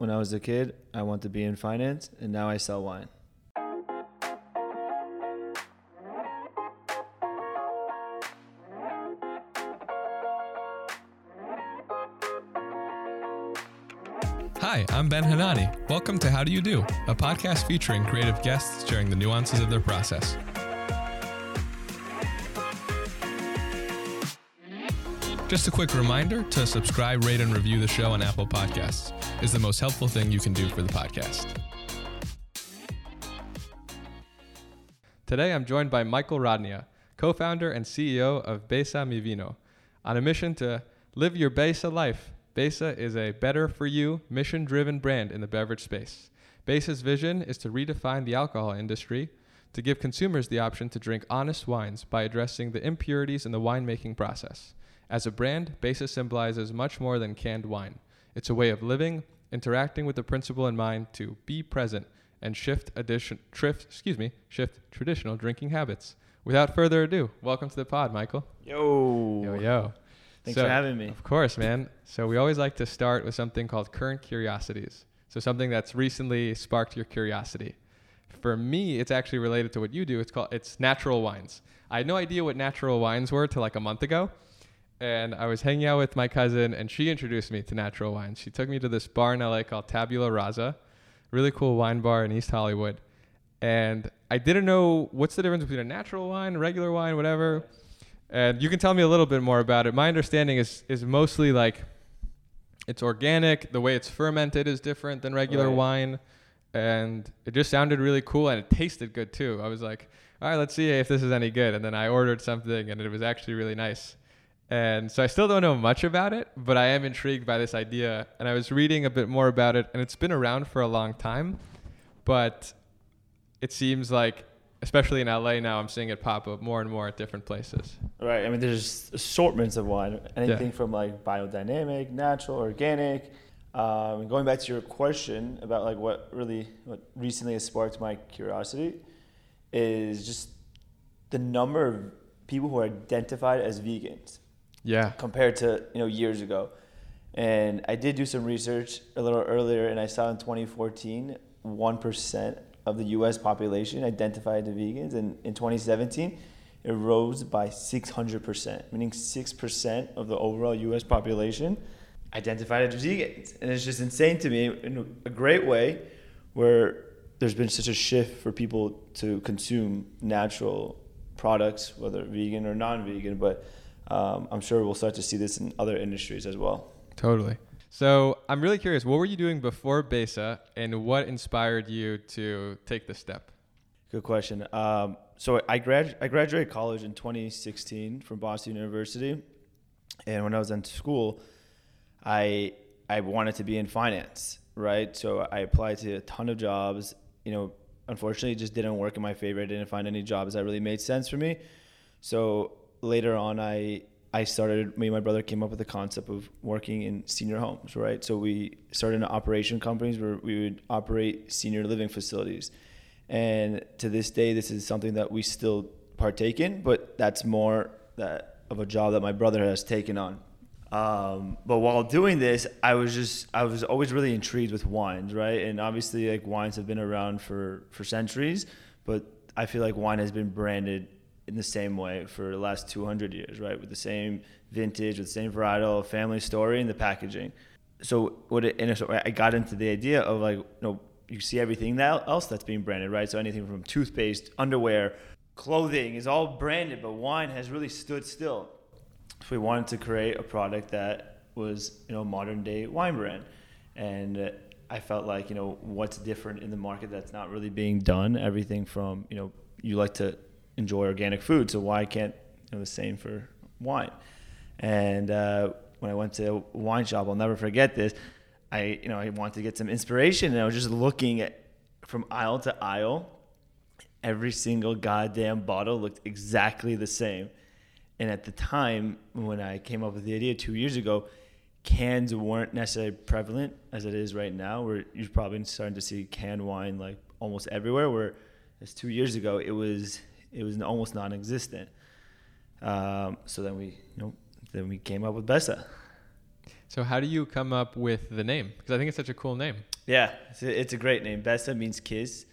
When I was a kid, I wanted to be in finance, and now I sell wine. Hi, I'm Ben Hanani. Welcome to How Do You Do, a podcast featuring creative guests sharing the nuances of their process. Just a quick reminder to subscribe, rate, and review the show on Apple Podcasts is the most helpful thing you can do for the podcast. Today I'm joined by Michael Rodnia, co-founder and CEO of Besa Mi Vino, on a mission to live your Besa life. Besa is a better for you, mission-driven brand in the beverage space. Besa's vision is to redefine the alcohol industry to give consumers the option to drink honest wines by addressing the impurities in the winemaking process. As a brand, Besa symbolizes much more than canned wine. It's a way of living, interacting with the principle in mind to be present and shift addition trift, excuse me, shift traditional drinking habits. Without further ado, welcome to the pod, Michael. Yo. Yo yo. Thanks So- for having me. Of course, man. So we always like to start with something called current curiosities. So something that's recently sparked your curiosity. For me, it's actually related to what you do. It's called it's natural wines. I had no idea what natural wines were till like a month ago. And I was hanging out with my cousin and she introduced me to natural wines. She took me to this bar in LA called Tabula Rasa, really cool wine bar in East Hollywood. And I didn't know what's the difference between a natural wine, regular wine, whatever. And you can tell me a little bit more about it. My understanding is is mostly like it's organic. The way it's fermented is different than regular Right. wine, and it just sounded really cool and it tasted good too. I was like, all right, let's see if this is any good. And then I ordered something, and it was actually really nice. And so I still don't know much about it, but I am intrigued by this idea. And I was reading a bit more about it, and it's been around for a long time, but it seems like, especially in LA now, I'm seeing it pop up more and more at different places. Right. I mean, there's assortments of wine. Anything from like biodynamic, natural, organic. Um, going back to your question about like what really, what recently has sparked my curiosity, is just the number of people who are identified as vegans Yeah. compared to you know years ago. And I did do some research a little earlier, and I saw in 2014, one percent of the U.S. population identified as vegans, and in 2017, it rose by 600 percent, meaning six percent of the overall U.S. population identified as vegans, and it's just insane to me in a great way, where there's been such a shift for people to consume natural products, whether vegan or non-vegan, but um, I'm sure we'll start to see this in other industries as well. Totally. So I'm really curious, what were you doing before Besa and what inspired you to take the step? Good question. Um, so I, grad- I graduated college in 2016 from Boston University, and when I was in school, I I wanted to be in finance, right? So I applied to a ton of jobs. You know, unfortunately, it just didn't work in my favor. I didn't find any jobs that really made sense for me. So later on, I I started. Me and my brother came up with the concept of working in senior homes, right? So we started an operation companies where we would operate senior living facilities, and to this day, this is something that we still partake in. But that's more that of a job that my brother has taken on. Um, but while doing this, I was just I was always really intrigued with wines, right? And obviously, like wines have been around for for centuries, but I feel like wine has been branded in the same way for the last 200 years, right? With the same vintage, with the same varietal, family story, and the packaging. So what it, and so I got into the idea of like, you know, you see everything else that's being branded, right? So anything from toothpaste, underwear, clothing is all branded, but wine has really stood still. So we wanted to create a product that was, you know, modern day wine brand, and uh, I felt like, you know, what's different in the market that's not really being done. Everything from, you know, you like to enjoy organic food, so why can't know the same for wine? And uh, when I went to a wine shop, I'll never forget this. I, you know, I wanted to get some inspiration, and I was just looking at from aisle to aisle. Every single goddamn bottle looked exactly the same. And at the time when I came up with the idea two years ago, cans weren't necessarily prevalent as it is right now. Where you're probably starting to see canned wine like almost everywhere. Where it's two years ago, it was it was almost non-existent. Um, so then we, you know, then we came up with Besa. So how do you come up with the name? Because I think it's such a cool name. Yeah, it's a, it's a great name. Besa means kiss.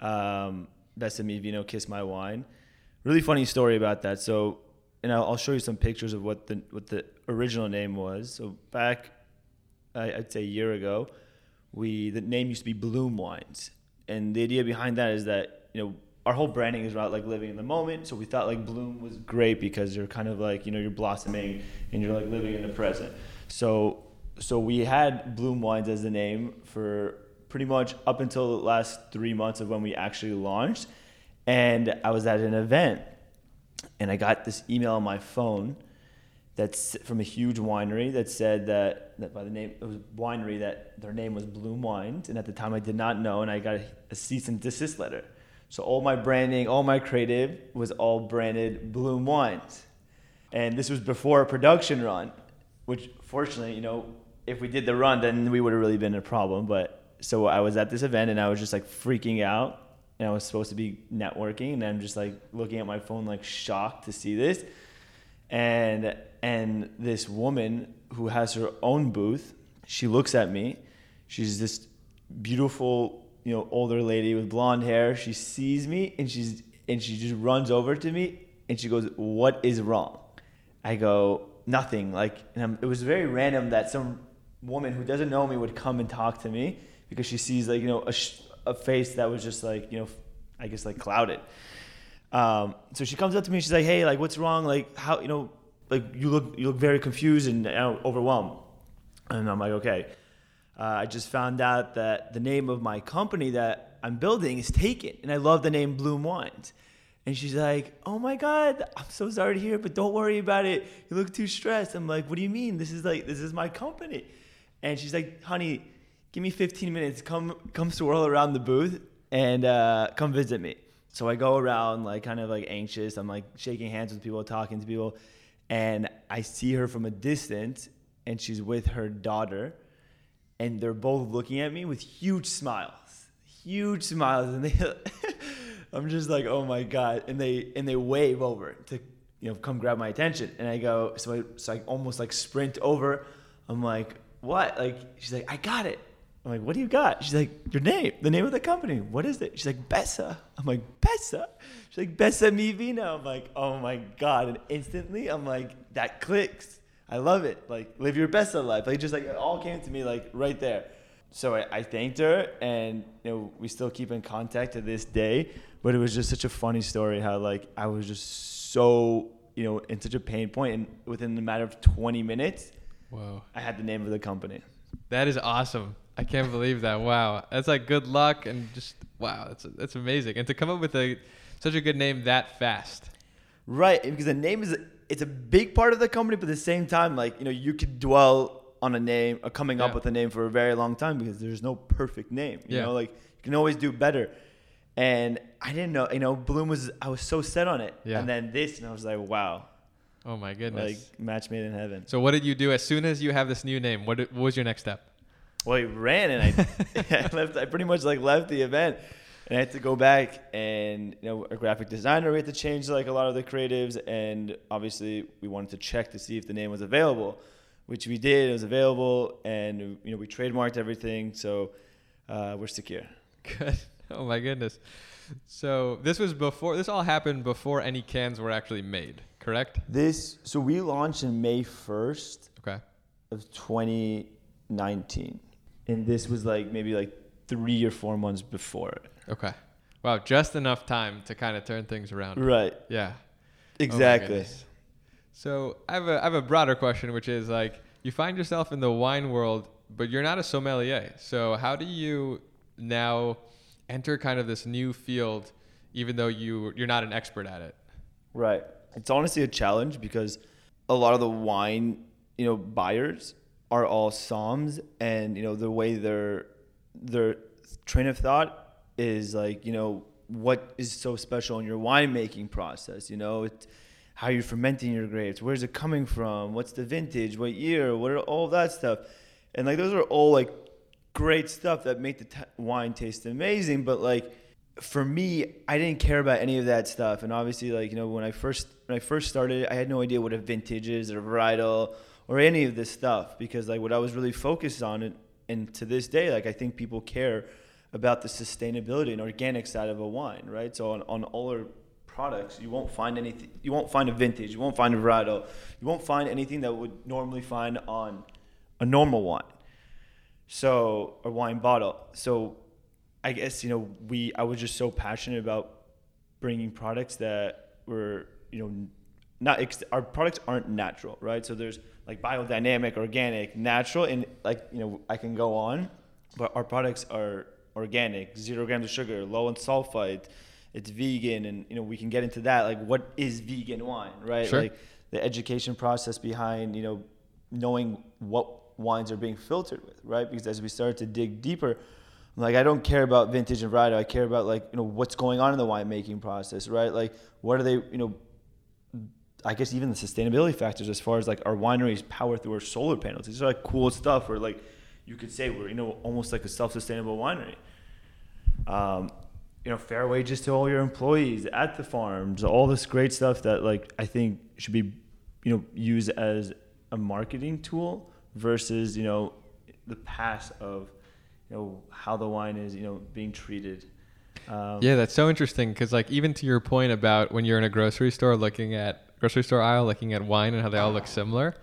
Um, Besa mi vino, kiss my wine. Really funny story about that. So, and I'll, I'll show you some pictures of what the what the original name was. So back, I, I'd say a year ago, we the name used to be Bloom Wines, and the idea behind that is that you know our whole branding is about like living in the moment. So we thought like Bloom was great because you're kind of like you know you're blossoming and you're like living in the present. So so we had Bloom Wines as the name for pretty much up until the last three months of when we actually launched. And I was at an event and I got this email on my phone that's from a huge winery that said that, that by the name it was winery that their name was Bloom Wines and at the time I did not know and I got a, a cease and desist letter. So all my branding, all my creative was all branded Bloom Wines. And this was before a production run, which fortunately, you know, if we did the run, then we would have really been a problem. But so I was at this event and I was just like freaking out. And I was supposed to be networking, and I'm just like looking at my phone, like shocked to see this. And and this woman who has her own booth, she looks at me. She's this beautiful, you know, older lady with blonde hair. She sees me and she's and she just runs over to me and she goes, "What is wrong?" I go, "Nothing." Like, and it was very random that some woman who doesn't know me would come and talk to me because she sees like you know a, sh- a face that was just like you know I guess like clouded. Um, so she comes up to me. She's like, "Hey, like, what's wrong? Like, how you know, like you look you look very confused and uh, overwhelmed." And I'm like, "Okay." Uh, I just found out that the name of my company that I'm building is taken, and I love the name Bloom Wines. And she's like, "Oh my God, I'm so sorry to hear, but don't worry about it. You look too stressed." I'm like, "What do you mean? This is like this is my company." And she's like, "Honey, give me 15 minutes. Come come swirl around the booth and uh, come visit me." So I go around like kind of like anxious. I'm like shaking hands with people, talking to people, and I see her from a distance, and she's with her daughter, and they're both looking at me with huge smiles, huge smiles, and they. I'm just like, oh my god, and they and they wave over to you know come grab my attention, and I go, so I so I almost like sprint over. I'm like, what? Like she's like, I got it. I'm like, what do you got? She's like, your name, the name of the company. What is it? She's like, Besa. I'm like, Besa. She's like, Besa mi vino. I'm like, oh my god! And instantly, I'm like, that clicks. I love it. Like, live your Besa life. Like, just like it all came to me like right there. So I, I thanked her, and you know, we still keep in contact to this day. But it was just such a funny story how like I was just so you know in such a pain point, and within the matter of 20 minutes, Whoa. I had the name of the company. That is awesome. I can't believe that. Wow. That's like good luck and just wow, that's that's amazing. And to come up with a such a good name that fast. Right, because the name is it's a big part of the company, but at the same time, like you know, you could dwell on a name, or coming up with a name for a very long time because there's no perfect name. You Yeah. know, like you can always do better. And I didn't know, you know, Bloom was I was so set on it, Yeah. and then this, and I was like, wow, Oh my goodness. like match made in heaven. so what did you do as soon as you have this new name? What, what was your next step? Well, I ran and I, I left. I pretty much like left the event, and I had to go back and you know a graphic designer. We had to change like a lot of the creatives, and obviously we wanted to check to see if the name was available, which we did. It was available, and you know we trademarked everything, so uh, we're secure. Good. Oh my goodness. So this was before this all happened before any cans were actually made, correct? This so we launched in May first Okay. of 2019, and this was like maybe like three or four months before it. Okay. Wow, just enough time to kind of turn things around. Right. Yeah. Oh Exactly. goodness. so I have a I have a broader question, which is like you find yourself in the wine world, but you're not a sommelier. So how do you now enter kind of this new field, even though you you're not an expert at it? Right. It's honestly a challenge because a lot of the wine, you know, buyers are all somms and you know the way their their train of thought is like, you know, what is so special in your winemaking process, you know, it's how you're fermenting your grapes, where's it coming from, what's the vintage, what year, what are all that stuff. And like those are all like great stuff that make the t- wine taste amazing, but like for me, I didn't care about any of that stuff. And obviously, like you know, when I first when I first started, I had no idea what a vintage is or a varietal or any of this stuff because like what I was really focused on and, and to this day like I think people care about the sustainability and organic side of a wine, right? So on, on all our products, you won't find anything. You won't find a vintage. You won't find a varietal. You won't find anything that would normally find on a normal wine. So a wine bottle. So I guess you know we. I was just so passionate about bringing products that were you know not ex- our products aren't natural, right? So there's like biodynamic, organic, natural, and like you know I can go on, but our products are organic, zero grams of sugar, low in sulfite. It's vegan, and you know we can get into that. Like, what is vegan wine, right? Sure. Like the education process behind you know knowing what wines are being filtered with, right? Because as we start to dig deeper, like I don't care about vintage and varietal. I care about like you know what's going on in the winemaking process, right? Like what are they, you know, I guess even the sustainability factors as far as like our wineries power through our solar panels. These are like cool stuff where like you could say we're you know almost like a self-sustainable winery. Um, you know, fair wages to all your employees at the farms, all this great stuff that like I think should be, you know, used as a marketing tool versus you know the past of you know how the wine is you know being treated. Um, yeah, that's so interesting because like even to your point about when you're in a grocery store looking at grocery store aisle looking at wine and how they all look similar,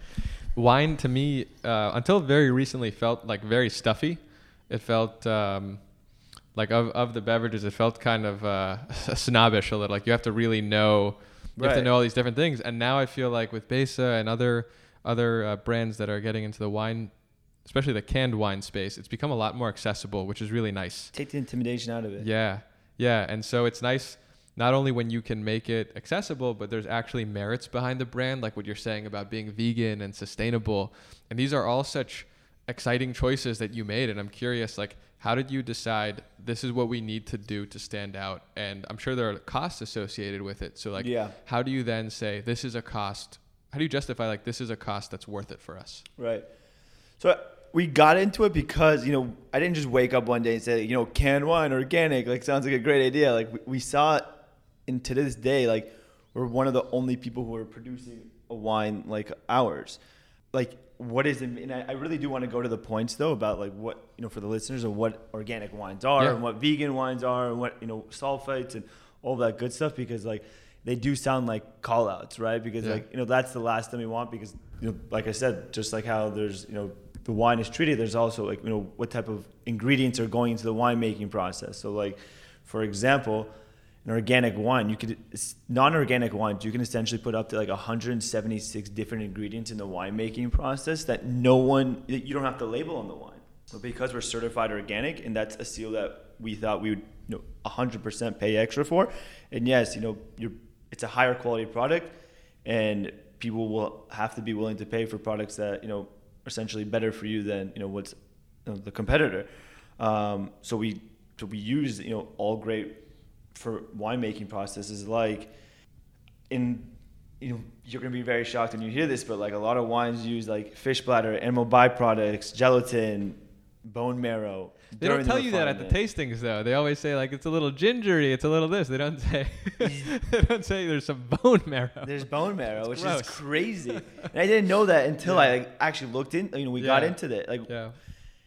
wine to me uh, until very recently felt like very stuffy. It felt um, like of, of the beverages, it felt kind of uh, snobbish a little. Like you have to really know, you right. have to know all these different things. And now I feel like with Besa and other other uh, brands that are getting into the wine, especially the canned wine space, it's become a lot more accessible, which is really nice. Take the intimidation out of it. Yeah, yeah. And so it's nice not only when you can make it accessible, but there's actually merits behind the brand, like what you're saying about being vegan and sustainable. And these are all such exciting choices that you made. And I'm curious, like how did you decide this is what we need to do to stand out and i'm sure there are costs associated with it so like yeah. how do you then say this is a cost how do you justify like this is a cost that's worth it for us right so we got into it because you know i didn't just wake up one day and say you know canned wine organic like sounds like a great idea like we, we saw it and to this day like we're one of the only people who are producing a wine like ours like what is it? And I, I, really do want to go to the points though about like what you know for the listeners of what organic wines are yeah. and what vegan wines are and what you know sulfites and all that good stuff because like they do sound like call outs, right? Because yeah. like you know that's the last thing we want because you know like I said, just like how there's you know the wine is treated, there's also like you know what type of ingredients are going into the winemaking process. So like for example an organic wine, you could non-organic wines, you can essentially put up to like 176 different ingredients in the winemaking process that no one you don't have to label on the wine. But because we're certified organic, and that's a seal that we thought we would you know 100% pay extra for, and yes, you know you're it's a higher quality product, and people will have to be willing to pay for products that you know are essentially better for you than you know what's you know, the competitor. Um, so we so we use you know all great for winemaking processes like in you know you're gonna be very shocked when you hear this, but like a lot of wines use like fish bladder, animal byproducts, gelatin, bone marrow. They don't tell the you that at the tastings though. They always say like it's a little gingery, it's a little this. They don't say they don't say there's some bone marrow. There's bone marrow, which gross. is crazy. and I didn't know that until yeah. I like actually looked in. You know, we yeah. got into that like yeah.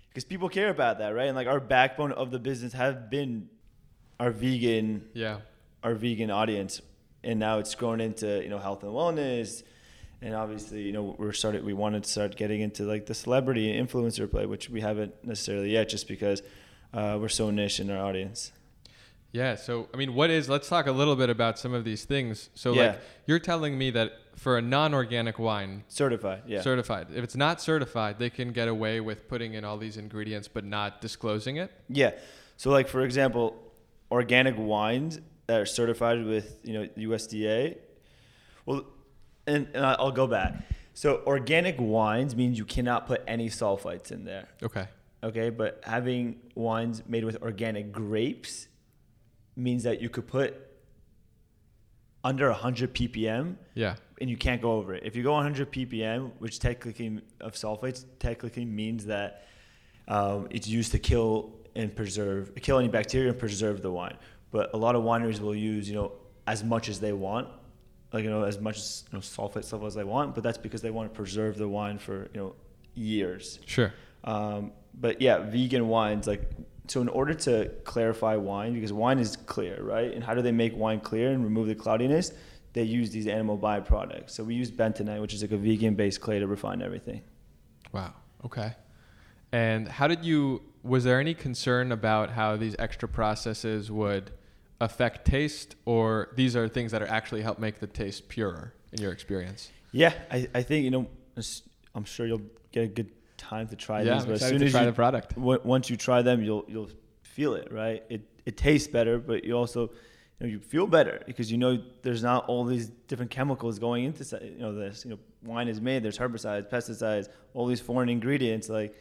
Because people care about that, right? And like our backbone of the business have been our vegan yeah. our vegan audience and now it's grown into you know health and wellness. And obviously you know we're started we wanted to start getting into like the celebrity influencer play which we haven't necessarily yet just because uh, we're so niche in our audience. Yeah so i mean what is let's talk a little bit about some of these things. So yeah. like you're telling me that for a non-organic wine certified yeah. Certified. If it's not certified they can get away with putting in all these ingredients but not disclosing it? Yeah. So like for example organic wines that are certified with you know USDA. Well, and, and I'll go back. So organic wines means you cannot put any sulfites in there. Okay. Okay, but having wines made with organic grapes means that you could put under 100 ppm. Yeah. And you can't go over it. If you go 100 ppm, which technically of sulfites technically means that um, it's used to kill and preserve, kill any bacteria and preserve the wine. But a lot of wineries will use, you know, as much as they want like you know as much you know, sulfate stuff as they want, but that's because they want to preserve the wine for you know years. Sure. Um, but yeah, vegan wines like so in order to clarify wine because wine is clear, right? And how do they make wine clear and remove the cloudiness? They use these animal byproducts. So we use bentonite, which is like a vegan-based clay to refine everything. Wow. Okay. And how did you? Was there any concern about how these extra processes would affect taste, or these are things that are actually help make the taste purer in your experience? Yeah, I, I think you know I'm sure you'll get a good time to try yeah, these. But as soon to as try you, the product. w- once you try them, you'll you'll feel it, right? It it tastes better, but you also you know you feel better because you know there's not all these different chemicals going into you know this. You know, wine is made. There's herbicides, pesticides, all these foreign ingredients. Like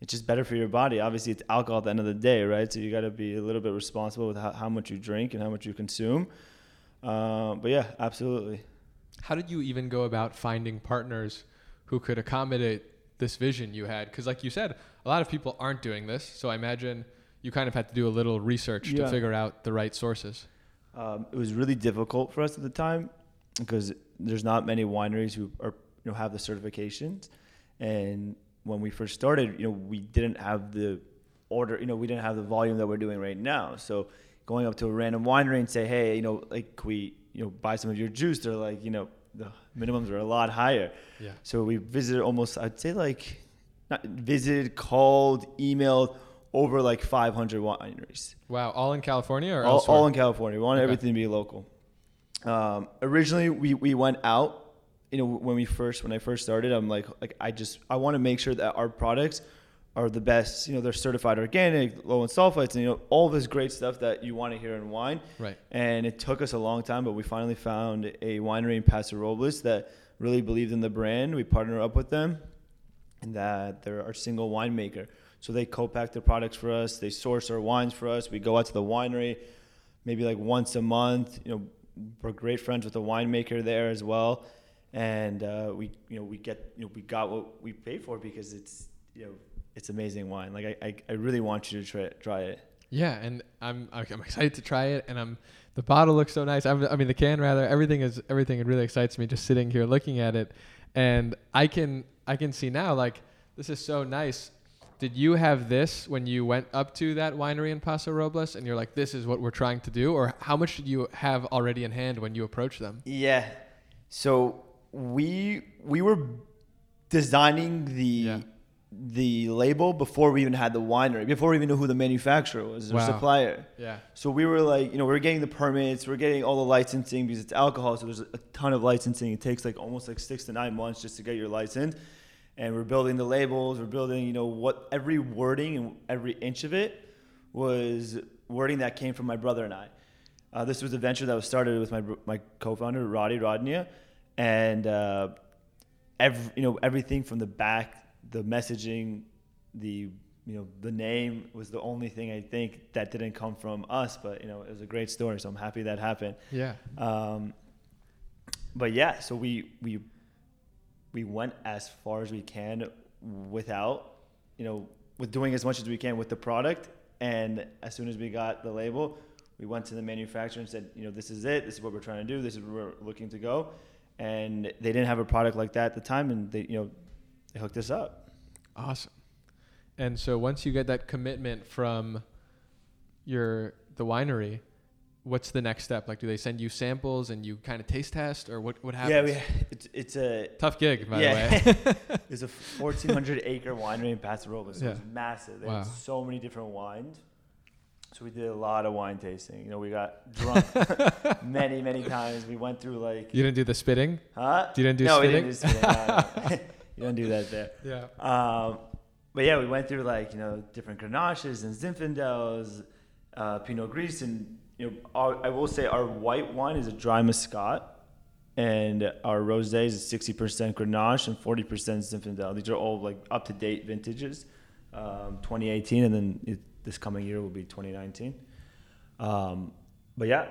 it's just better for your body. Obviously, it's alcohol at the end of the day, right? So you got to be a little bit responsible with how, how much you drink and how much you consume. Um, but yeah, absolutely. How did you even go about finding partners who could accommodate this vision you had? Because, like you said, a lot of people aren't doing this. So I imagine you kind of had to do a little research Yeah. to figure out the right sources. Um, it was really difficult for us at the time because there's not many wineries who are you know have the certifications, and when we first started, you know, we didn't have the order, you know, we didn't have the volume that we're doing right now. So going up to a random winery and say, hey, you know, like can we, you know, buy some of your juice? They're like, you know, the minimums are a lot higher. Yeah. So we visited almost, I'd say like, not visited, called, emailed over like 500 wineries Wow. All in California or all, elsewhere? all in California. We wanted Okay. everything to be local. Um, originally, we, we went out. You know, when we first when I first started, I'm like like I just I want to make sure that our products are the best. You know, they're certified organic, low in sulfites, and you know all this great stuff that you want to hear in wine. right. And it took us a long time, but we finally found a winery in Paso Robles that really believed in the brand. We partnered up with them, and that they're our single winemaker. So they co-pack their products for us. They source our wines for us. We go out to the winery, maybe like once a month. You know, we're great friends with the winemaker there as well, and uh, we you know we get you know we got what we paid for because it's you know it's amazing wine. Like I I, I really want you to try try it. Yeah, and I'm I'm excited to try it, and I'm the bottle looks so nice. I'm, I mean, the can rather. Everything is everything. It really excites me just sitting here looking at it, and I can I can see now like this is so nice. Did you have this when you went up to that winery in Paso Robles, and you're like, this is what we're trying to do, or how much did you have already in hand when you approached them? Yeah. So we we were designing the Yeah. the label before we even had the winery, before we even knew who the manufacturer was or Wow. supplier. Yeah. So we were like, you know, we are getting the permits, we're getting all the licensing because it's alcohol, so there's a ton of licensing. It takes like almost like six to nine months just to get your license. And we're building the labels, we're building, you know, what every wording and every inch of it was wording that came from my brother and I. Uh, this was a venture that was started with my my co-founder Roddy Rodnia, and uh, every, you know everything from the back, the messaging, the you know the name was the only thing I think that didn't come from us, but you know it was a great story, so I'm happy that happened. Yeah. Um, but yeah, so we we we went as far as we can without, you know, with doing as much as we can with the product. And as soon as we got the label, we went to the manufacturer and said, you know, this is it. This is what we're trying to do. This is where we're looking to go. And they didn't have a product like that at the time, and they, you know, they hooked us up. Awesome. And so once you get that commitment from your the winery, what's the next step? Like, do they send you samples and you kind of taste test, or what? What happens? Yeah, we, it's it's a Tough gig, by yeah. the way. it's a 1,400 acre winery in Paso Robles. So It's Yeah. massive. They Wow. have so many different wines. So we did a lot of wine tasting. You know, we got drunk many, many times. We went through like, you didn't do the spitting. huh? You didn't do no, spitting? we didn't do spitting. No, no. you don't do that there. Yeah. Um, but yeah, we went through like you know different Grenaches and Zinfandels, uh, Pinot Gris, and you know our, I will say our white wine is a dry Muscat, and our rosé is sixty percent Grenache and forty percent Zinfandel. These are all like up to date vintages, um, 2018, and then it, this coming year will be 2019. Um, but yeah,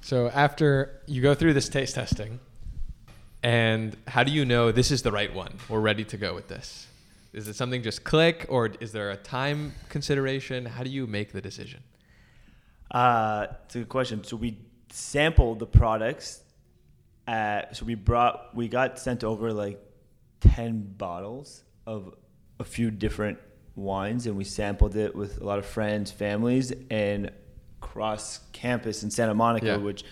So after you go through this taste testing, and how do you know this is the right one? We're ready to go with this. Is it something just click, or is there a time consideration? How do you make the decision? Uh, it's a good question. So we sampled the products. At, so we brought, we got sent over like 10 bottles of a few different wines and we sampled it with a lot of friends, families, and cross campus in Santa Monica, Yeah. which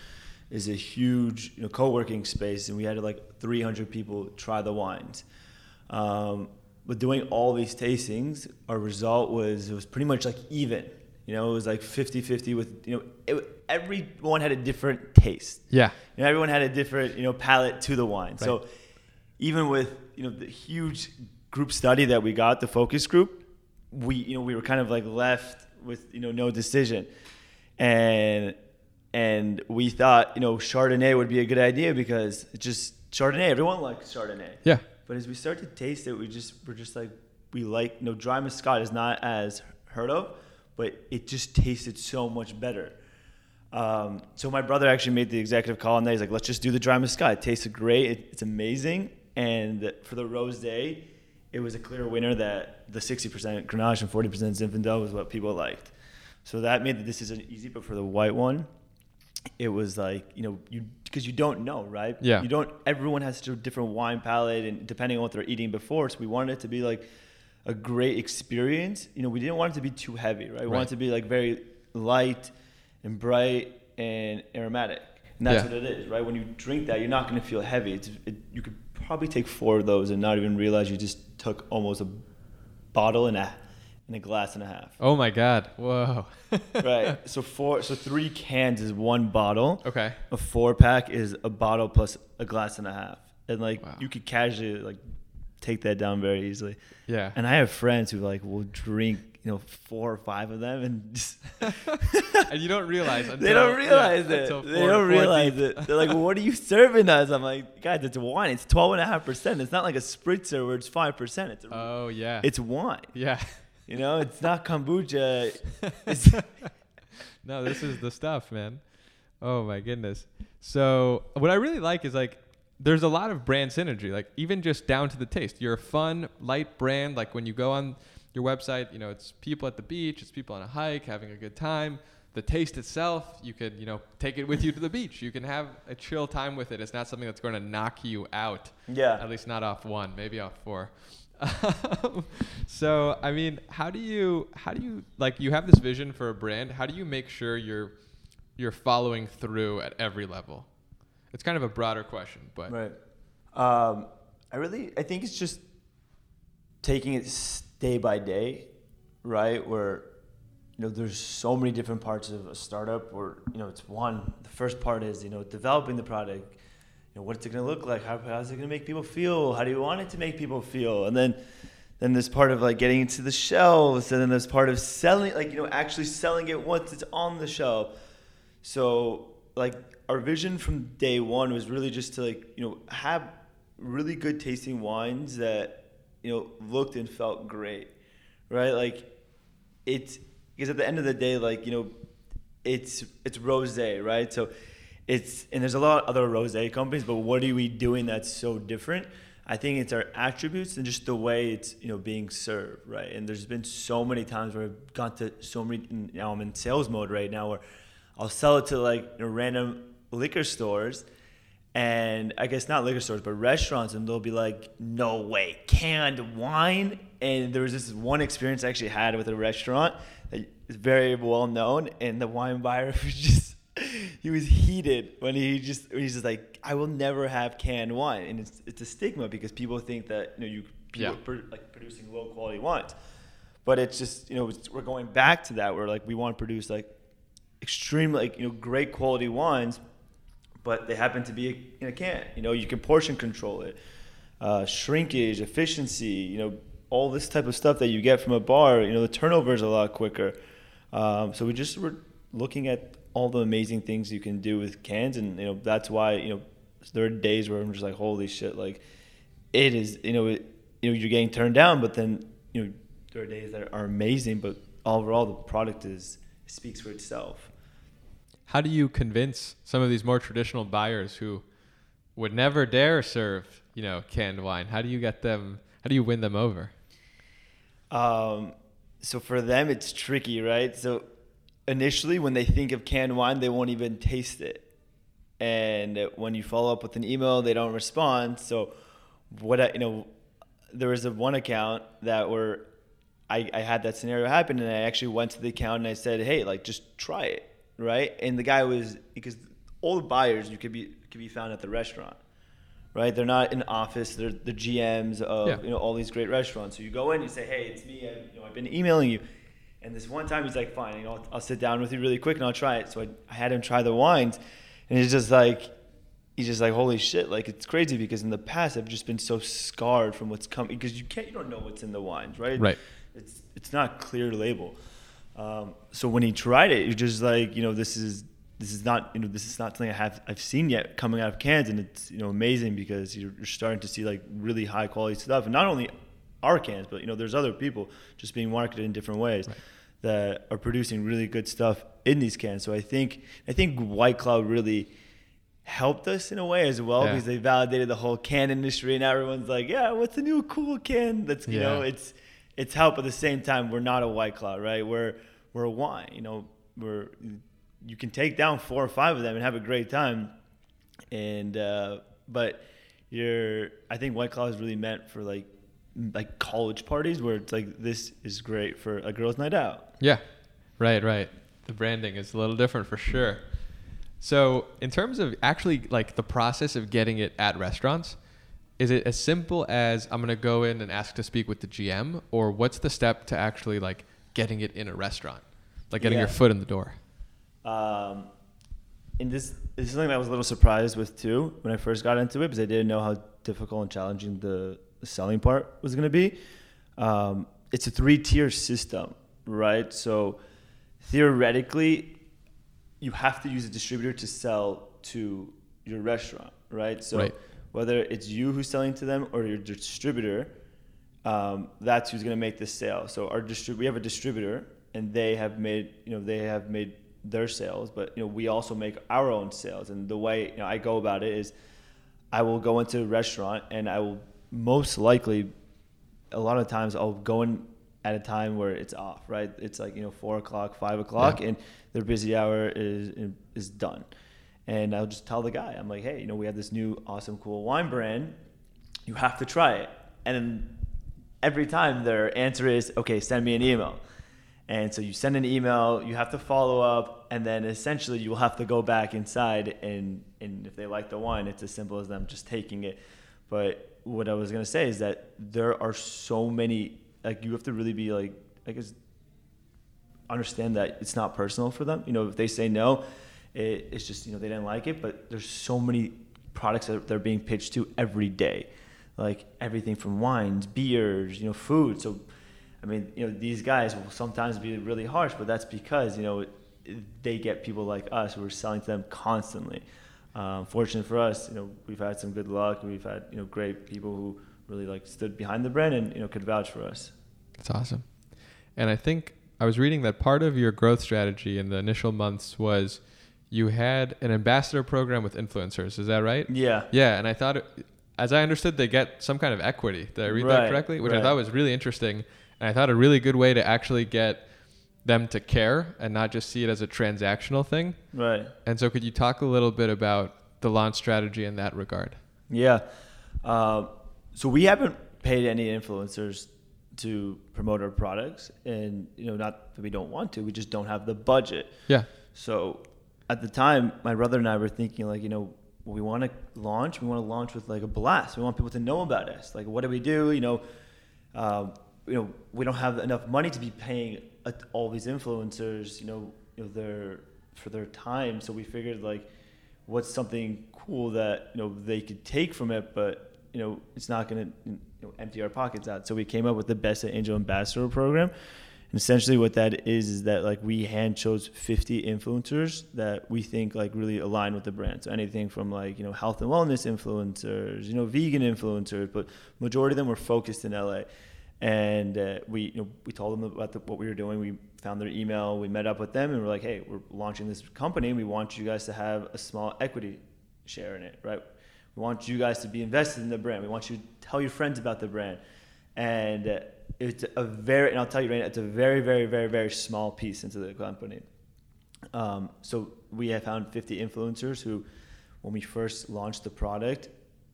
is a huge you know, co-working space, and we had like 300 people try the wines. Um, but doing all these tastings, our result was it was pretty much like even. You know, it was like 50-50 with you know it, everyone had a different taste. Yeah. You know, everyone had a different you know palate to the wine. Right. So even with you know the huge group study that we got, the focus group, we you know we were kind of like left with you know no decision, and and we thought you know Chardonnay would be a good idea because it's just Chardonnay. Everyone likes Chardonnay. Yeah. But as we start to taste it, we just we're just like we like you know dry Muscat is not as heard of, but it just tasted so much better. Um, so my brother actually made the executive call on that. He's like, let's just do the dry Muscat. It tasted great. It, it's amazing. And for the rosé, it was a clear winner that the 60% Grenache and 40% Zinfandel was what people liked. So that made the decision easy. But for the white one, it was like you know you because you don't know right Yeah. you don't everyone has such a different wine palate and depending on what they're eating before so we wanted it to be like a great experience you know we didn't want it to be too heavy right we Right. wanted it to be like very light and bright and aromatic and that's Yeah. what it is right when you drink that you're not going to feel heavy it's, it, you could probably take four of those and not even realize you just took almost a bottle and a and a glass and a half Oh my God. Whoa. right so four so three cans is one bottle Okay. a four pack is a bottle plus a glass and a half, and like Wow. you could casually like take that down very easily. Yeah. And I have friends who like will drink you know four or five of them and just and you don't realize until, they don't yeah, realize it. until They don't realize deep. it. They're like, well, "What are you serving us?" I'm like, "Guys, it's wine. It's twelve and a half percent. It's not like a spritzer where it's five percent. It's a, Oh yeah. it's wine. yeah. You know, it's not kombucha. It's no, this is the stuff, man. Oh my goodness. So what I really like is like there's a lot of brand synergy, like even just down to the taste. You're a fun, light brand. Like when you go on your website, you know, it's people at the beach, it's people on a hike having a good time. The taste itself, you could, you know, take it with you to the beach. You can have a chill time with it. It's not something that's going to knock you out. yeah. At least not off one, maybe off four. so I mean, how do you how do you like you have this vision for a brand? How do you make sure you're you're following through at every level? It's kind of a broader question, but Right. Um, I really, I think it's just taking it s- day by day, right? Where, you know, there's so many different parts of a startup where, you know, it's one, the first part is, you know, developing the product. You know, what's it going to look like? How, how's it going to make people feel? How do you want it to make people feel? And then, then there's part of like getting into the shelves, and then there's part of selling, like, you know, actually selling it once it's on the shelf. So like our vision from day one was really just to like you know have really good tasting wines that you know looked and felt great, right? Like it's because at the end of the day, like you know, it's it's rosé, right? So it's and there's a lot of other rosé companies, but what are we doing that's so different? I think it's our attributes and just the way it's you know being served, right? And there's been so many times where I've gone to so many. Now I'm in sales mode right now where I'll sell it to like you know, random liquor stores, and I guess not liquor stores, but restaurants, and they'll be like, "No way, canned wine." And there was this one experience I actually had with a restaurant that is very well known, and the wine buyer was just he was heated when he just he's just like, "I will never have canned wine," and it's it's a stigma because people think that you know you people Yeah. pro- like producing low quality wines, but it's just you know it's, we're going back to that where like we want to produce like extremely like you know great quality wines but they happen to be in a can. You know you can portion control it. Uh, shrinkage efficiency you know all this type of stuff that you get from a bar you know the turnover is a lot quicker. Um, so we just were looking at all the amazing things you can do with cans and you know that's why you know there are days where i'm just like holy shit like it is you know it, you know you're getting turned down but then you know there are days that are amazing but overall the product is speaks for itself how do you convince some of these more traditional buyers who would never dare serve, you know, canned wine? How do you get them? How do you win them over? Um, so for them, it's tricky, right? So initially, when they think of canned wine, they won't even taste it, and when you follow up with an email, they don't respond. So what I, you know, there was a one account that were I, I had that scenario happen and I actually went to the account and I said, Hey, like just try it. Right. And the guy was because all the buyers you could be could be found at the restaurant. Right? They're not in office, they're the GMs of Yeah. you know all these great restaurants. So you go in, you say, Hey, it's me, I, you know, I've been emailing you. And this one time he's like, Fine, you know, I'll, I'll sit down with you really quick and I'll try it. So I, I had him try the wines and he's just like he's just like holy shit like it's crazy because in the past i've just been so scarred from what's coming because you can't you don't know what's in the wines right Right. it's it's not clear label um, so when he tried it you're just like you know this is this is not you know this is not something i have i've seen yet coming out of cans and it's you know amazing because you're, you're starting to see like really high quality stuff and not only our cans but you know there's other people just being marketed in different ways Right. that are producing really good stuff in these cans so i think i think White Claw really helped us in a way as well Yeah. because they validated the whole can industry and everyone's like yeah what's the new cool can that's you know it's it's help but at the same time we're not a White Claw right we're we're a wine you know we're you can take down four or five of them and have a great time and uh but you're i think White Claw is really meant for like like college parties where it's like this is great for a girls night out Yeah, right, right. The branding is a little different for sure. So, in terms of actually like the process of getting it at restaurants, is it as simple as I'm gonna go in and ask to speak with the GM, or what's the step to actually like getting it in a restaurant, like getting your foot in the door? Um, and this, this is something that I was a little surprised with too when I first got into it because I didn't know how difficult and challenging the, selling part was going to be. Um, it's a three tier system, right? So theoretically, you have to use a distributor to sell to your restaurant, right? So Right. Whether it's you who's selling to them or your distributor, um, that's who's going to make the sale. So our distrib- we have a distributor, and they have made you know they have made their sales, but you know we also make our own sales. And the way you know I go about it is, I will go into a restaurant and I will most likely, a lot of times I'll go in at a time where it's off, right? It's like you know four o'clock, five o'clock, Yeah. and their busy hour is is done. And I'll just tell the guy, I'm like, hey, you know, we have this new awesome, cool wine brand. You have to try it. And every time their answer is, okay, send me an email. And so you send an email, you have to follow up, and then essentially you will have to go back inside and and if they like the wine, it's as simple as them just taking it. But what I was gonna say is that there are so many like you have to really be like I guess understand that it's not personal for them. You know, if they say no, it, it's just you know they didn't like it. But there's so many products that they're being pitched to every day, like everything from wines, beers, you know, food. So, I mean, you know, these guys will sometimes be really harsh, but that's because you know they get people like us who are selling to them constantly. Um, fortunate for us, you know, we've had some good luck. We've had you know great people who really like stood behind the brand and you know could vouch for us. That's awesome. And I think I was reading that part of your growth strategy in the initial months was you had an ambassador program with influencers. Is that right? Yeah. Yeah, and I thought, it, as I understood, they get some kind of equity. Did I read that Right, correctly? Which I thought was really interesting, and I thought a really good way to actually get them to care and not just see it as a transactional thing. Right. And so, could you talk a little bit about the launch strategy in that regard? Yeah. Um, so we haven't paid any influencers to promote our products, and you know, not that we don't want to, we just don't have the budget. Yeah. So at the time, my brother and I were thinking like, you know, we want to launch. We want to launch with like a blast. We want people to know about us. Like, what do we do? You know, um, you know, we don't have enough money to be paying uh, all these influencers. You know, you know, their for their time. So we figured like, what's something cool that you know they could take from it, but you know, it's not going to you know, empty our pockets out. So we came up with the Best Angel Ambassador program. And essentially what that is is that like we hand chose 50 influencers that we think like really align with the brand. So anything from like, you know, health and wellness influencers, you know, vegan influencers, but majority of them were focused in LA. And uh, we, you know, we told them about the, what we were doing. We found their email. We met up with them and we're like, hey, we're launching this company. We want you guys to have a small equity share in it, right? We want you guys to be invested in the brand. We want you to tell your friends about the brand. And uh, it's a very, and I'll tell you right now, it's a very, very, very, very small piece into the company. Um, so we have found 50 influencers who when we first launched the product,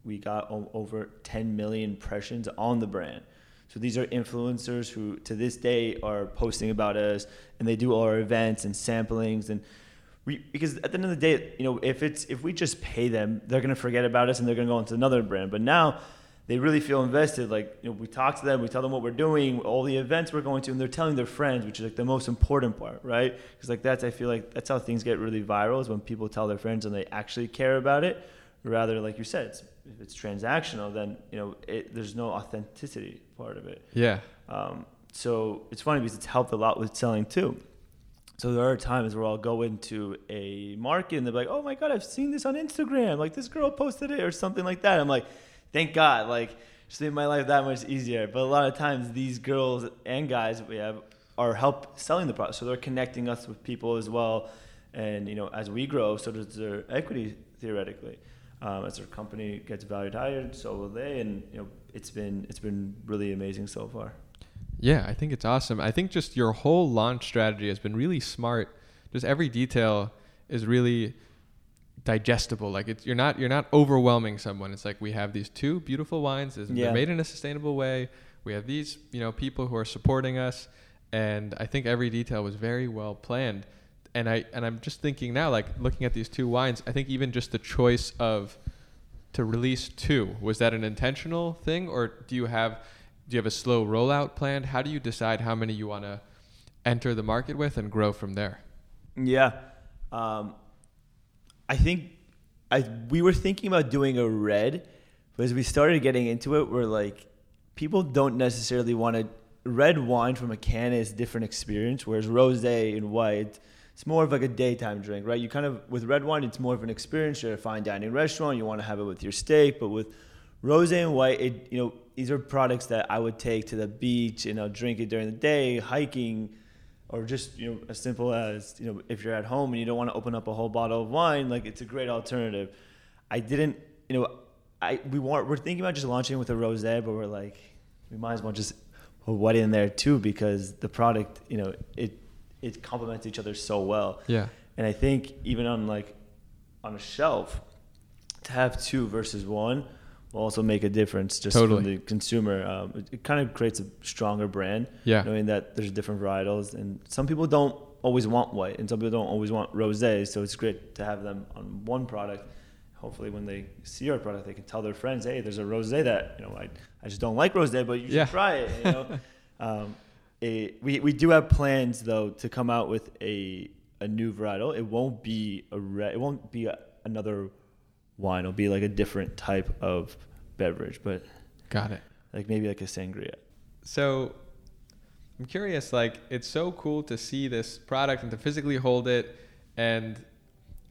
we got o- over 10 million impressions on the brand. So these are influencers who, to this day, are posting about us, and they do all our events and samplings, and we because at the end of the day, you know, if it's if we just pay them, they're gonna forget about us and they're gonna go into another brand. But now they really feel invested. Like you know, we talk to them, we tell them what we're doing, all the events we're going to, and they're telling their friends, which is like the most important part, right? Because like that's I feel like that's how things get really viral is when people tell their friends and they actually care about it, rather like you said, it's, if it's transactional, then you know it, there's no authenticity part of it. Yeah. Um, so it's funny because it's helped a lot with selling too. So there are times where I'll go into a market and they're like, "Oh my god, I've seen this on Instagram. Like this girl posted it or something like that." I'm like, "Thank God!" Like just made my life that much easier. But a lot of times these girls and guys we have are help selling the product, so they're connecting us with people as well. And you know, as we grow, so does their equity theoretically. Um, as their company gets valued higher, so will they. And you know, it's been it's been really amazing so far. Yeah, I think it's awesome. I think just your whole launch strategy has been really smart. Just every detail is really digestible. Like it's you're not you're not overwhelming someone. It's like we have these two beautiful wines. They're made in a sustainable way. We have these you know people who are supporting us, and I think every detail was very well planned. And I and I'm just thinking now, like looking at these two wines, I think even just the choice of to release two was that an intentional thing, or do you have do you have a slow rollout planned? How do you decide how many you want to enter the market with and grow from there? Yeah, um, I think I we were thinking about doing a red, but as we started getting into it, we're like, people don't necessarily want to. Red wine from a can is different experience, whereas rosé and white, it's more of like a daytime drink, right? You kind of with red wine, it's more of an experience. You're at a fine dining restaurant, you want to have it with your steak, but with rosé and white, it you know these are products that I would take to the beach and I'll drink it during the day, hiking or just you know as simple as you know if you're at home and you don't want to open up a whole bottle of wine like it's a great alternative i didn't you know i we want we're thinking about just launching with a rosé but we're like we might as well just put white in there too because the product you know it it complements each other so well Yeah. and i think even on like on a shelf to have two versus one will also make a difference just Totally. from the consumer um, it, it kind of creates a stronger brand Yeah. knowing that there's different varietals and some people don't always want white and some people don't always want rosé so it's great to have them on one product hopefully when they see our product they can tell their friends hey there's a rosé that you know i, I just don't like rosé but you should Yeah. try it you know um, a, we, we do have plans though to come out with a a new varietal it won't be a red it won't be a, another wine it'll be like a different type of beverage but Got it. like maybe like a sangria So I'm curious, like it's so cool to see this product and to physically hold it. And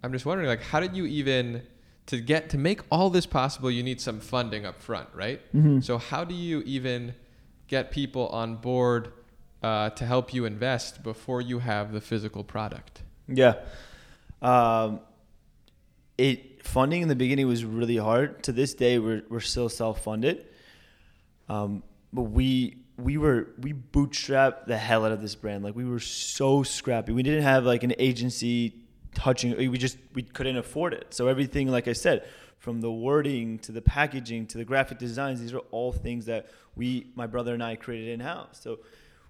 I'm just wondering, like, how did you even to get to make all this possible, you need some funding up front, right? Mhm. So how do you even get people on board uh, to help you invest before you have the physical product? Yeah. Um, it funding in the beginning was really hard. To this day, we're we're still self funded. Um, but we we were we bootstrapped the hell out of this brand. Like we were so scrappy. We didn't have like an agency touching. We just we couldn't afford it. So everything, like I said, from the wording to the packaging to the graphic designs, these are all things that we, my brother and I, created in house. So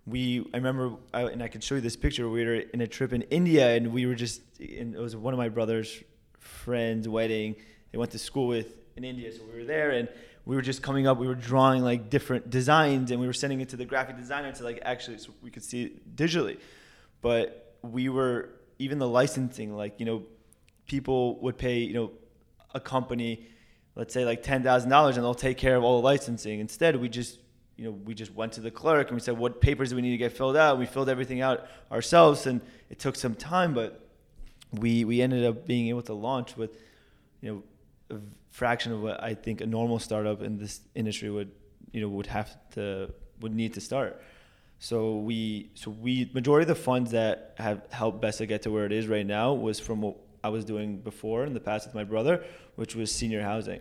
we I remember I, and I could show you this picture. We were in a trip in India and we were just and it was one of my brother's friends' wedding. They went to school with in India, so we were there and we were just coming up. We were drawing like different designs and we were sending it to the graphic designer to like actually so we could see it digitally. But we were even the licensing like you know people would pay you know a company let's say like ten thousand dollars and they'll take care of all the licensing. Instead, we just you know we just went to the clerk and we said what papers do we need to get filled out. We filled everything out ourselves and it took some time, but we we ended up being able to launch with you know a fraction of what I think a normal startup in this industry would you know would have to would need to start. So we so we majority of the funds that have helped Besa get to where it is right now was from what I was doing before in the past with my brother, which was senior housing.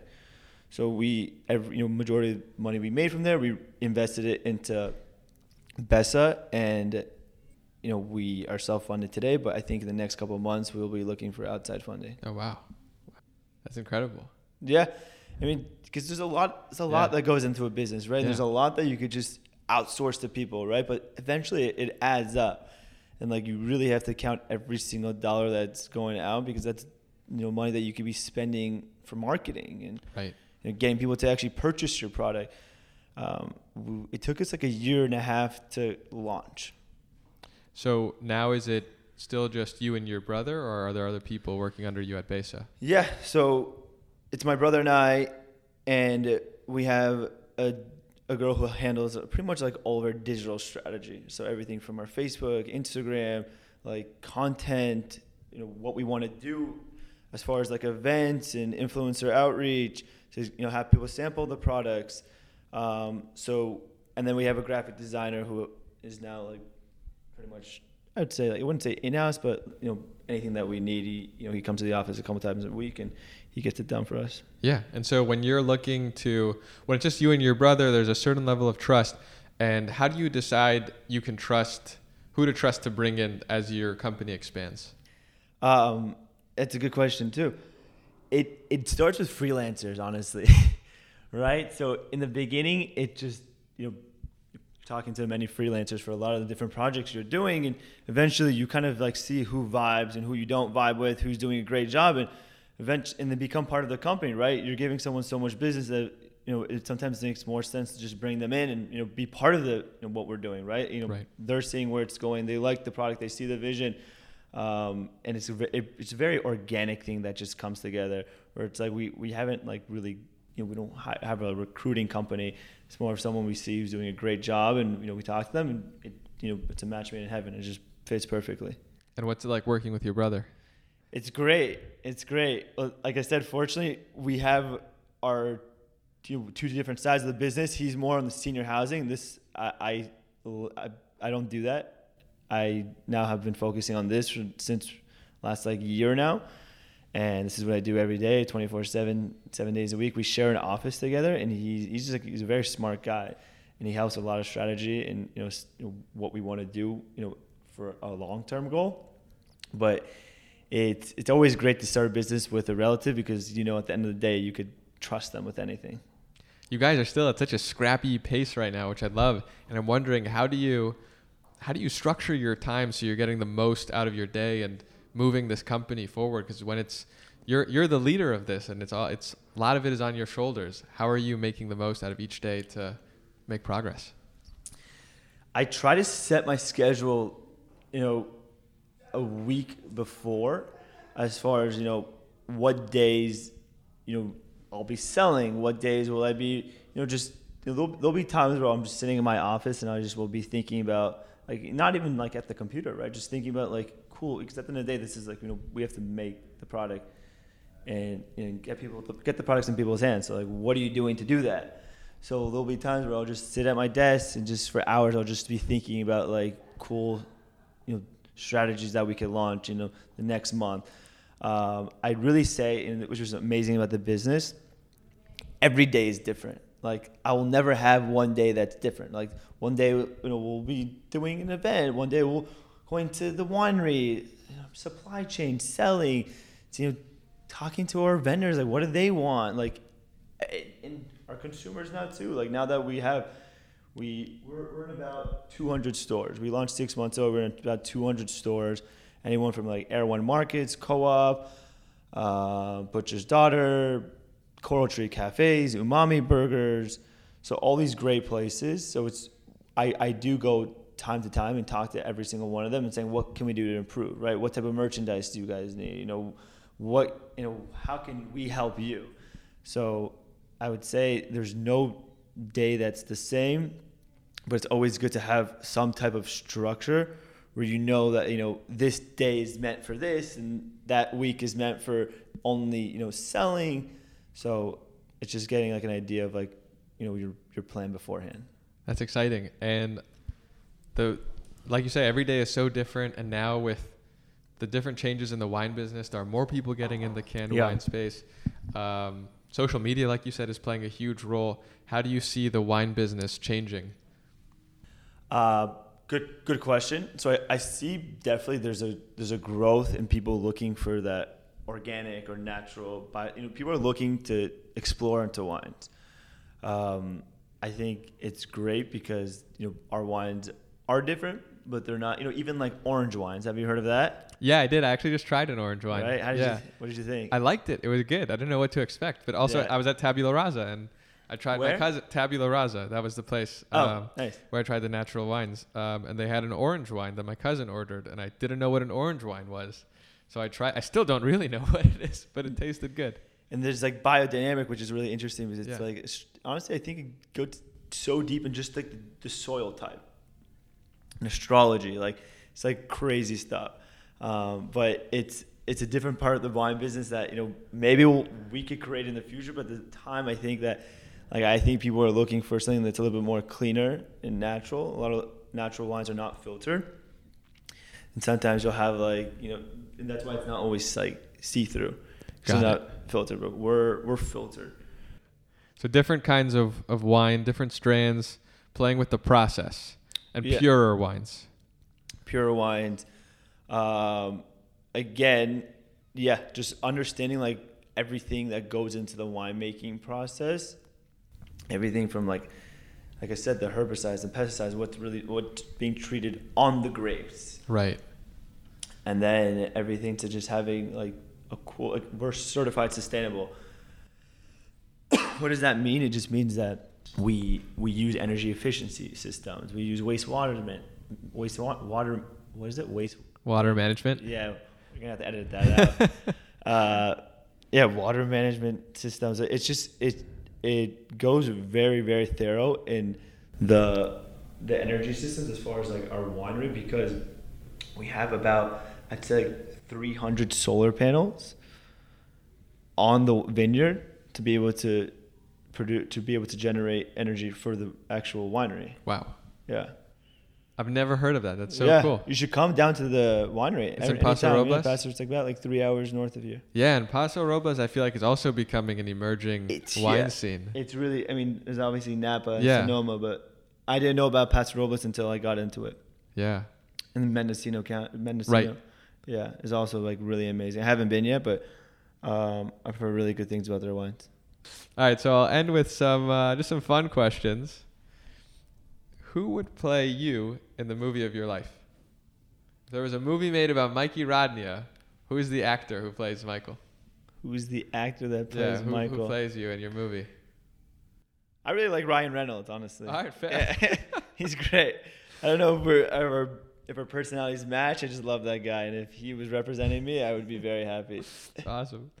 So we every you know majority of the money we made from there we invested it into Besa and you know we are self funded today, but I think in the next couple of months we'll be looking for outside funding. Oh wow, That's incredible. Yeah, I mean, because there's a lot, there's a lot Yeah. that goes into a business, right? There's a lot that you could just outsource to people, right? But eventually, it, it adds up, and like you really have to count every single dollar that's going out because that's you know money that you could be spending for marketing and Right. you know, getting people to actually purchase your product. Um, it took us like a year and a half to launch. So now is it still just you and your brother, or are there other people working under you at Besa? Yeah, so it's my brother and I, and we have a, a girl who handles pretty much like all of our digital strategy. So everything from our Facebook, Instagram, like content, you know, what we want to do as far as like events and influencer outreach to you know have people sample the products. Um, so and then we have a graphic designer who is now like pretty much I'd say like I wouldn't say in house, but you know anything that we need, he you know he comes to the office a couple times a week and he gets it done for us. Yeah. And so when you're looking to, when it's just you and your brother, there's a certain level of trust. And how do you decide you can trust who to trust to bring in as your company expands? Um, that's a good question too. It it starts with freelancers, honestly, right? So in the beginning, it just you know talking to many freelancers for a lot of the different projects you're doing, and eventually you kind of like see who vibes and who you don't vibe with, who's doing a great job, and eventually and they become part of the company, right? You're giving someone so much business that you know it sometimes makes more sense to just bring them in and you know be part of the you know, what we're doing, right? You know, Right. they're seeing where it's going, they like the product, they see the vision um, and it's a, it, it's a very organic thing that just comes together where it's like we, we haven't like really you know we don't have a recruiting company it's more of someone we see who's doing a great job and you know we talk to them and it, you know it's a match made in heaven. It just fits perfectly. And what's it like working with your brother? it's great. It's great. Like i said fortunately we have our two, two different sides of the business. He's more on the senior housing. This i i, I, I don't do that. I now have been focusing on this since last like year now. And this is what I do every day, 24 seven, seven days a week. We share an office together and he, he's just like, he's a very smart guy and he helps a lot of strategy and, you know, what we want to do, you know, for a long-term goal. But it's, it's always great to start a business with a relative because, you know, at the end of the day, you could trust them with anything. You guys are still at such a scrappy pace right now, which I love. And I'm wondering how do you how do you structure your time so you're getting the most out of your day and moving this company forward? Because when it's you're you're the leader of this, and it's all it's a lot of it is on your shoulders. How are you making the most out of each day to make progress? I try to set my schedule, you know, a week before, as far as you know, what days, you know, I'll be selling. What days will I be, you know, just you know, there'll, there'll be times where I'm just sitting in my office and I just will be thinking about like not even like at the computer, right? Just thinking about like cool. Because at the end of the day, this is like you know we have to make the product and know, get people get the products in people's hands. So like, what are you doing to do that? So there'll be times where I'll just sit at my desk and just for hours I'll just be thinking about like cool, you know, strategies that we could launch, you know, the next month. Um, I'd really say, and which was amazing about the business, every day is different. Like I will never have one day that's different. Like one day, you know, we'll be doing an event. One day we'll going to the winery, you know, supply chain, selling, you know, talking to our vendors. Like, what do they want? Like, and our consumers now too. Like now that we have, we we're, we're in about 200 stores. We launched six months ago. We're in about 200 stores. Anyone from like Erewhon Markets, Co-op, uh, Butcher's Daughter, Coral Tree Cafes, Umami Burgers. So all these great places. So it's I, I do go time to time and talk to every single one of them and saying what can we do to improve, right? What type of merchandise do you guys need? You know, what you know, how can we help you? So I would say there's no day that's the same, but it's always good to have some type of structure where you know that you know this day is meant for this and that week is meant for only you know selling so it's just getting like an idea of like you know your your plan beforehand That's exciting. And the like you say, every day is so different. And now with the different changes in the wine business, there are more people getting in the canned Yeah. wine space. Um, social media, like you said, is playing a huge role. How do you see the wine business changing? Uh, good good question. So I, I see definitely there's a there's a growth in people looking for that organic or natural. But you know, people are looking to explore into wines. Um, I think it's great because you know our wines are different, but they're not. You know, even like orange wines. Have you heard of that? Yeah, I did. I actually just tried an orange wine. Right? How did yeah. you, what did you think? I liked it. It was good. I didn't know what to expect, but also Yeah. I was at Tabula Rasa and I tried my cousin Tabula Rasa. That was the place oh, um, nice. where I tried the natural wines, um, and they had an orange wine that my cousin ordered, and I didn't know what an orange wine was, so I tried. I still don't really know what it is, but it tasted good. And there's like biodynamic, which is really interesting because it's Yeah. like honestly, I think it goes so deep in just like the, the soil type and astrology. Like it's like crazy stuff. Um, but it's it's a different part of the wine business that you know maybe we'll, we could create in the future. But at the time, I think that like I think people are looking for something that's a little bit more cleaner and natural. A lot of natural wines are not filtered, and sometimes you'll have like you know, and that's why it's not always like see through. Got not filtered, but we're we're filtered. So different kinds of, of wine, different strands, playing with the process, and Yeah. purer wines. Pure wines. Um, again, yeah, just understanding like everything that goes into the winemaking process. Everything from like, like I said, the herbicides and pesticides, what's really what's being treated on the grapes, Right. and then everything to just having like a cool. Like, we're certified sustainable. what does that mean? It just means that we we use energy efficiency systems. We use wastewater management, wastewater water. What is it? Waste. Water management. Yeah, we're gonna have to edit that out. uh, yeah, water management systems. It's just it it goes very very thorough in the the energy systems as far as like our winery because we have about I'd say like 300 solar panels on the vineyard to be able to produce to be able to generate energy for the actual winery. Wow. Yeah. I've never heard of that. That's so yeah, cool. You should come down to the winery. It's in Paso anytime. Yeah, Robles? Paso, it's like about like three hours north of you. Yeah, and Paso Robles, I feel like is also becoming an emerging It's- wine yeah. scene. It's really, I mean, there's obviously Napa and Yeah. Sonoma, but I didn't know about Paso Robles until I got into it. Yeah. And Mendocino County, Mendocino, Right. yeah, is also like really amazing. I haven't been yet, but um, I've heard really good things about their wines. All right, so I'll end with some uh, just some fun questions. Who would play you in the movie of your life? If there was a movie made about Mikey Rodnia, who is the actor who plays Michael? Who's the actor that yeah, plays who, Michael? who plays you in your movie? I really like Ryan Reynolds, honestly. All right, fair. Yeah, he's great. I don't know if we're, if our if our personalities match. I just love that guy, and if he was representing me, I would be very happy. Awesome.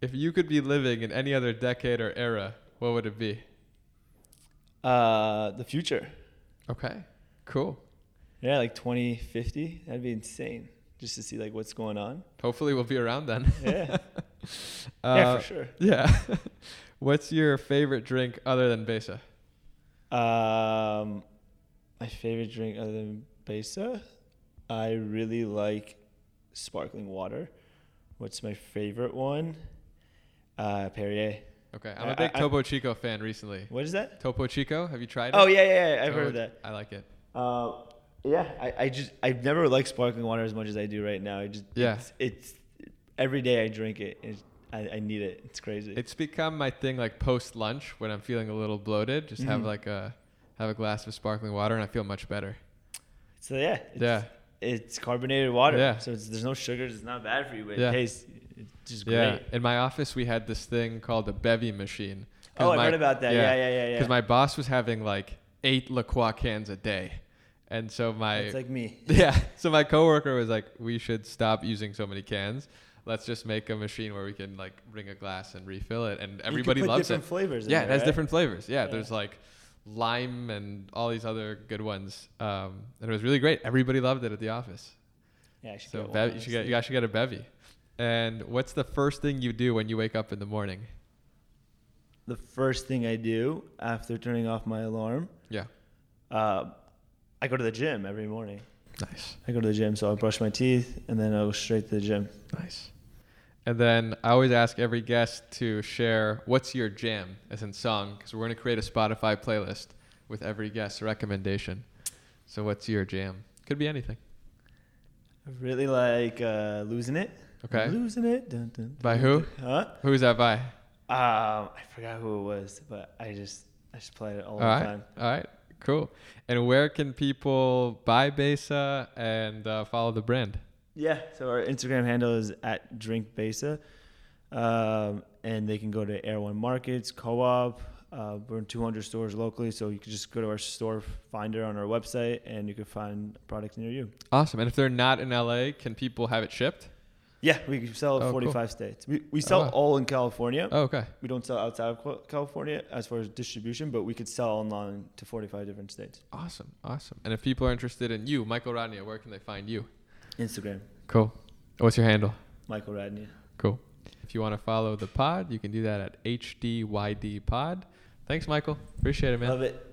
If you could be living in any other decade or era, what would it be? Uh, the future. Okay, cool. Yeah, like 2050. That'd be insane. Just to see like what's going on. Hopefully, we'll be around then. Yeah. Uh, yeah, for sure. Yeah. What's your favorite drink other than Besa? Um, my favorite drink other than Besa, I really like sparkling water. What's my favorite one? Uh, Perrier. Okay, I'm a big I- Topo Chico fan recently. What is that? Topo Chico, have you tried it? Oh yeah, yeah, yeah. I've heard of that. I like it. Uh, yeah, I, I just I've never liked sparkling water as much as I do right now. I just Yeah. it's, it's every day I drink it. I, I need it. It's crazy. It's become my thing like post lunch when I'm feeling a little bloated. Just have Mhm. like a have a glass of sparkling water and I feel much better. so yeah, it's, yeah. it's carbonated water. Yeah. So it's, there's no sugars. It's not bad for you, but Yeah. it tastes it's just Yeah. great. In my office we had this thing called a Bevi machine. Oh, I my- heard about that. Yeah, yeah, yeah, yeah. Because my boss was having like eight La Croix cans a day. And so my it's like me. Yeah. So my coworker was like, "We should stop using so many cans. Let's just make a machine where we can like bring a glass and refill it." And everybody loves different it. flavors. in Yeah, there, it has right? different flavors. Yeah, Yeah. there's like lime and all these other good ones. Um, and it was really great. Everybody loved it at the office. Yeah, I should So get bev- one, you should get you actually get a Bevi. And what's the first thing you do when you wake up in the morning? the first thing I do after turning off my alarm, Yeah. uh, I go to the gym every morning. Nice. I go to the gym, so I brush my teeth and then I go straight to the gym. Nice. And then I always ask every guest to share what's your jam, as in song, because we're going to create a Spotify playlist with every guest recommendation. So what's your jam? Could be anything. I really like uh, losing it. Okay. I'm losing it. Dun, dun, By who? dun. Huh? Who's that by? Um, I forgot who it was, but I just I just played it all, All the right. time. All right. Cool. And where can people buy Besa and uh, follow the brand? Yeah. So our Instagram handle is at Drink Besa, um, and they can go to Erewhon Markets, Co-op. Uh, we're in 200 stores locally, so you can just go to our store finder on our website, and you can find products near you. Awesome. And if they're not in LA, can people have it shipped? Yeah, we sell Oh, in cool. 45 states. We, we sell oh, wow. all in California. Oh, okay. We don't sell outside of California as far as distribution, but we could sell online to 45 different states. Awesome. Awesome. And if people are interested in you, Michael Rodnia, where can they find you? Instagram, Cool. What's your handle? Michael Radney. Cool. If you want to follow the pod, you can do that at HDYD Pod. Thanks, Michael. Appreciate it, man. Love it.